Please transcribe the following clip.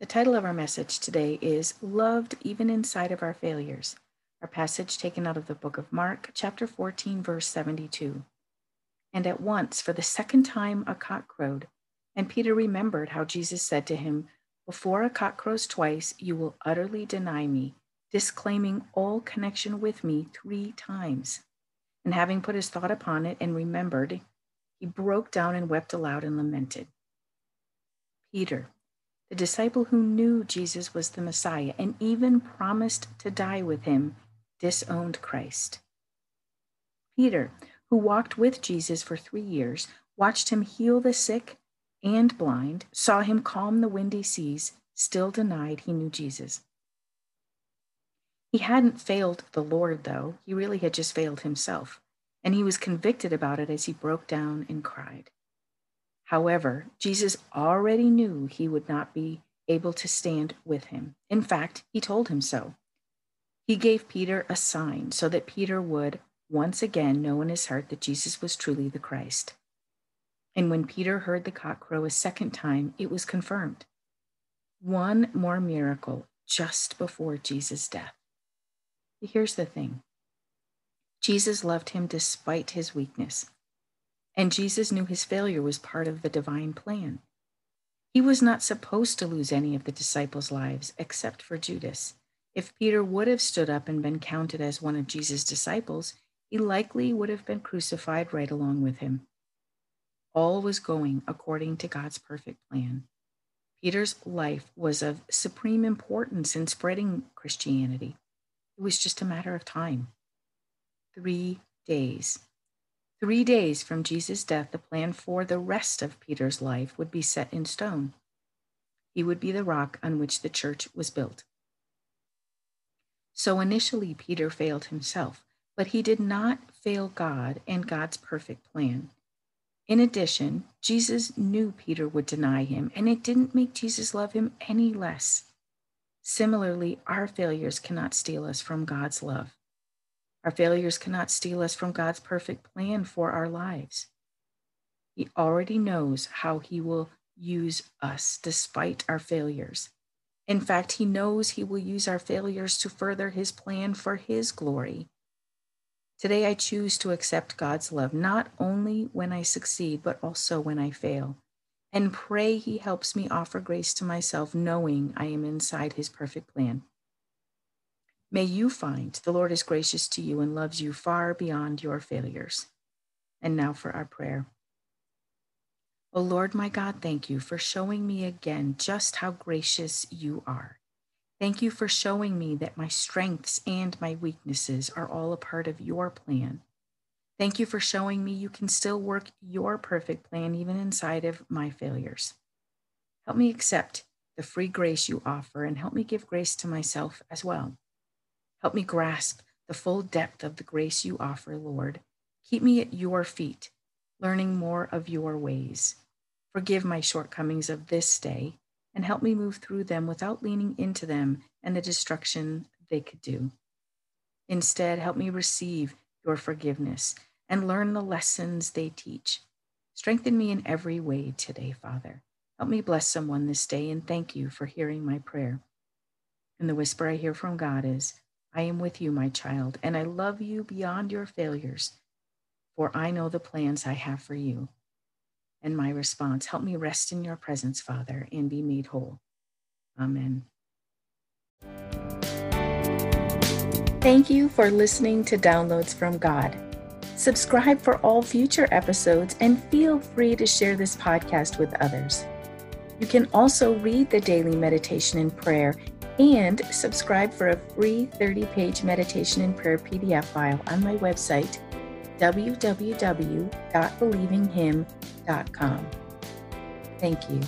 The title of our message today is Loved Even Inside of Our Failures. Our passage taken out of the book of Mark, chapter 14, verse 72. And at once, for the second time, a cock crowed. And Peter remembered how Jesus said to him, Before a cock crows twice, you will utterly deny me, disclaiming all connection with me three times. And having put his thought upon it and remembered, he broke down and wept aloud and lamented. Peter, the disciple who knew Jesus was the Messiah and even promised to die with him, disowned Christ. Peter, who walked with Jesus for three years, watched him heal the sick and blind, saw him calm the windy seas, still denied he knew Jesus. He hadn't failed the Lord, though. He really had just failed himself. And he was convicted about it as he broke down and cried. However, Jesus already knew he would not be able to stand with him. In fact, he told him so. He gave Peter a sign so that Peter would once again know in his heart that Jesus was truly the Christ. And when Peter heard the cock crow a second time, it was confirmed. One more miracle just before Jesus' death. Here's the thing Jesus loved him despite his weakness. And Jesus knew his failure was part of the divine plan. He was not supposed to lose any of the disciples' lives except for Judas. If Peter would have stood up and been counted as one of Jesus' disciples, he likely would have been crucified right along with him. All was going according to God's perfect plan. Peter's life was of supreme importance in spreading Christianity. It was just a matter of time. Three days. Three days from Jesus' death, the plan for the rest of Peter's life would be set in stone. He would be the rock on which the church was built. So initially, Peter failed himself, but he did not fail God and God's perfect plan. In addition, Jesus knew Peter would deny him, and it didn't make Jesus love him any less. Similarly, our failures cannot steal us from God's love. Our failures cannot steal us from God's perfect plan for our lives. He already knows how He will use us despite our failures. In fact, He knows He will use our failures to further His plan for His glory. Today, I choose to accept God's love not only when I succeed, but also when I fail, and pray He helps me offer grace to myself, knowing I am inside His perfect plan. May you find the Lord is gracious to you and loves you far beyond your failures. And now for our prayer. O oh Lord my God, thank you for showing me again just how gracious you are. Thank you for showing me that my strengths and my weaknesses are all a part of your plan. Thank you for showing me you can still work your perfect plan even inside of my failures. Help me accept the free grace you offer and help me give grace to myself as well. Help me grasp the full depth of the grace you offer, Lord. Keep me at your feet, learning more of your ways. Forgive my shortcomings of this day and help me move through them without leaning into them and the destruction they could do. Instead, help me receive your forgiveness and learn the lessons they teach. Strengthen me in every way today, Father. Help me bless someone this day and thank you for hearing my prayer. And the whisper I hear from God is, I am with you, my child, and I love you beyond your failures, for I know the plans I have for you. And my response, help me rest in your presence, Father, and be made whole. Amen. Thank you for listening to Downloads from God. Subscribe for all future episodes and feel free to share this podcast with others. You can also read the daily meditation and prayer and subscribe for a free 30 page meditation and prayer PDF file on my website, www.believinghim.com. Thank you.